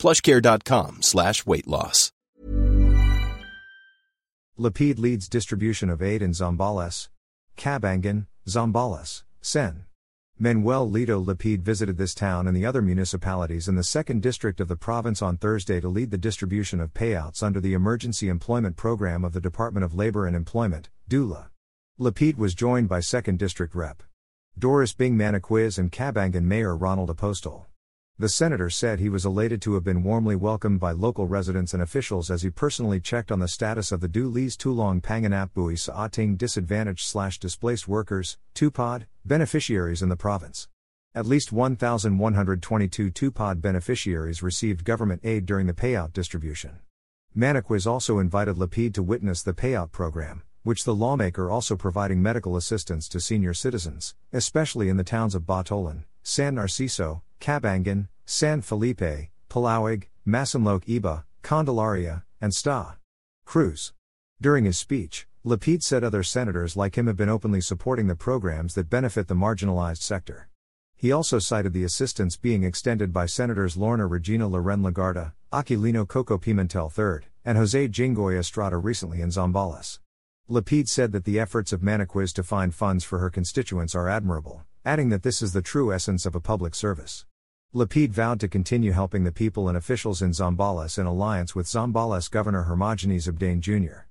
plushcare.com slash weight loss. Lapid leads distribution of aid in Zambales, Cabangan, Zambales, Sen. Manuel Lito Lapid visited this town and the other municipalities in the 2nd District of the province on Thursday to lead the distribution of payouts under the Emergency Employment Program of the Department of Labor and Employment, DOLE. Lapid was joined by 2nd District Rep. Doris Bing Maniquiz and Cabangan Mayor Ronald Apostol. The senator said he was elated to have been warmly welcomed by local residents and officials as he personally checked on the status of the DOLE's Tulong Panghanapbuhay sa ating disadvantaged slash displaced workers, TUPAD, beneficiaries in the province. At least 1,122 TUPAD beneficiaries received government aid during the payout distribution. Maniquiz also invited Lapid to witness the payout program, which the lawmaker also providing medical assistance to senior citizens, especially in the towns of Botolan, San Narciso, Cabangan, San Felipe, Palauig, Masinloc Iba, Candelaria, and Sta. Cruz. During his speech, Lapid said other senators like him have been openly supporting the programs that benefit the marginalized sector. He also cited the assistance being extended by Senators Lorna Regina Loren Legarda, Aquilino Koko Pimentel III, and Jose Jinggoy Estrada recently in Zambales. Lapid said that the efforts of Maniquiz to find funds for her constituents are admirable, adding that this is the true essence of a public service. Lapid vowed to continue helping the people and officials in Zambales in alliance with Zambales Governor Hermogenes Ebdane Jr.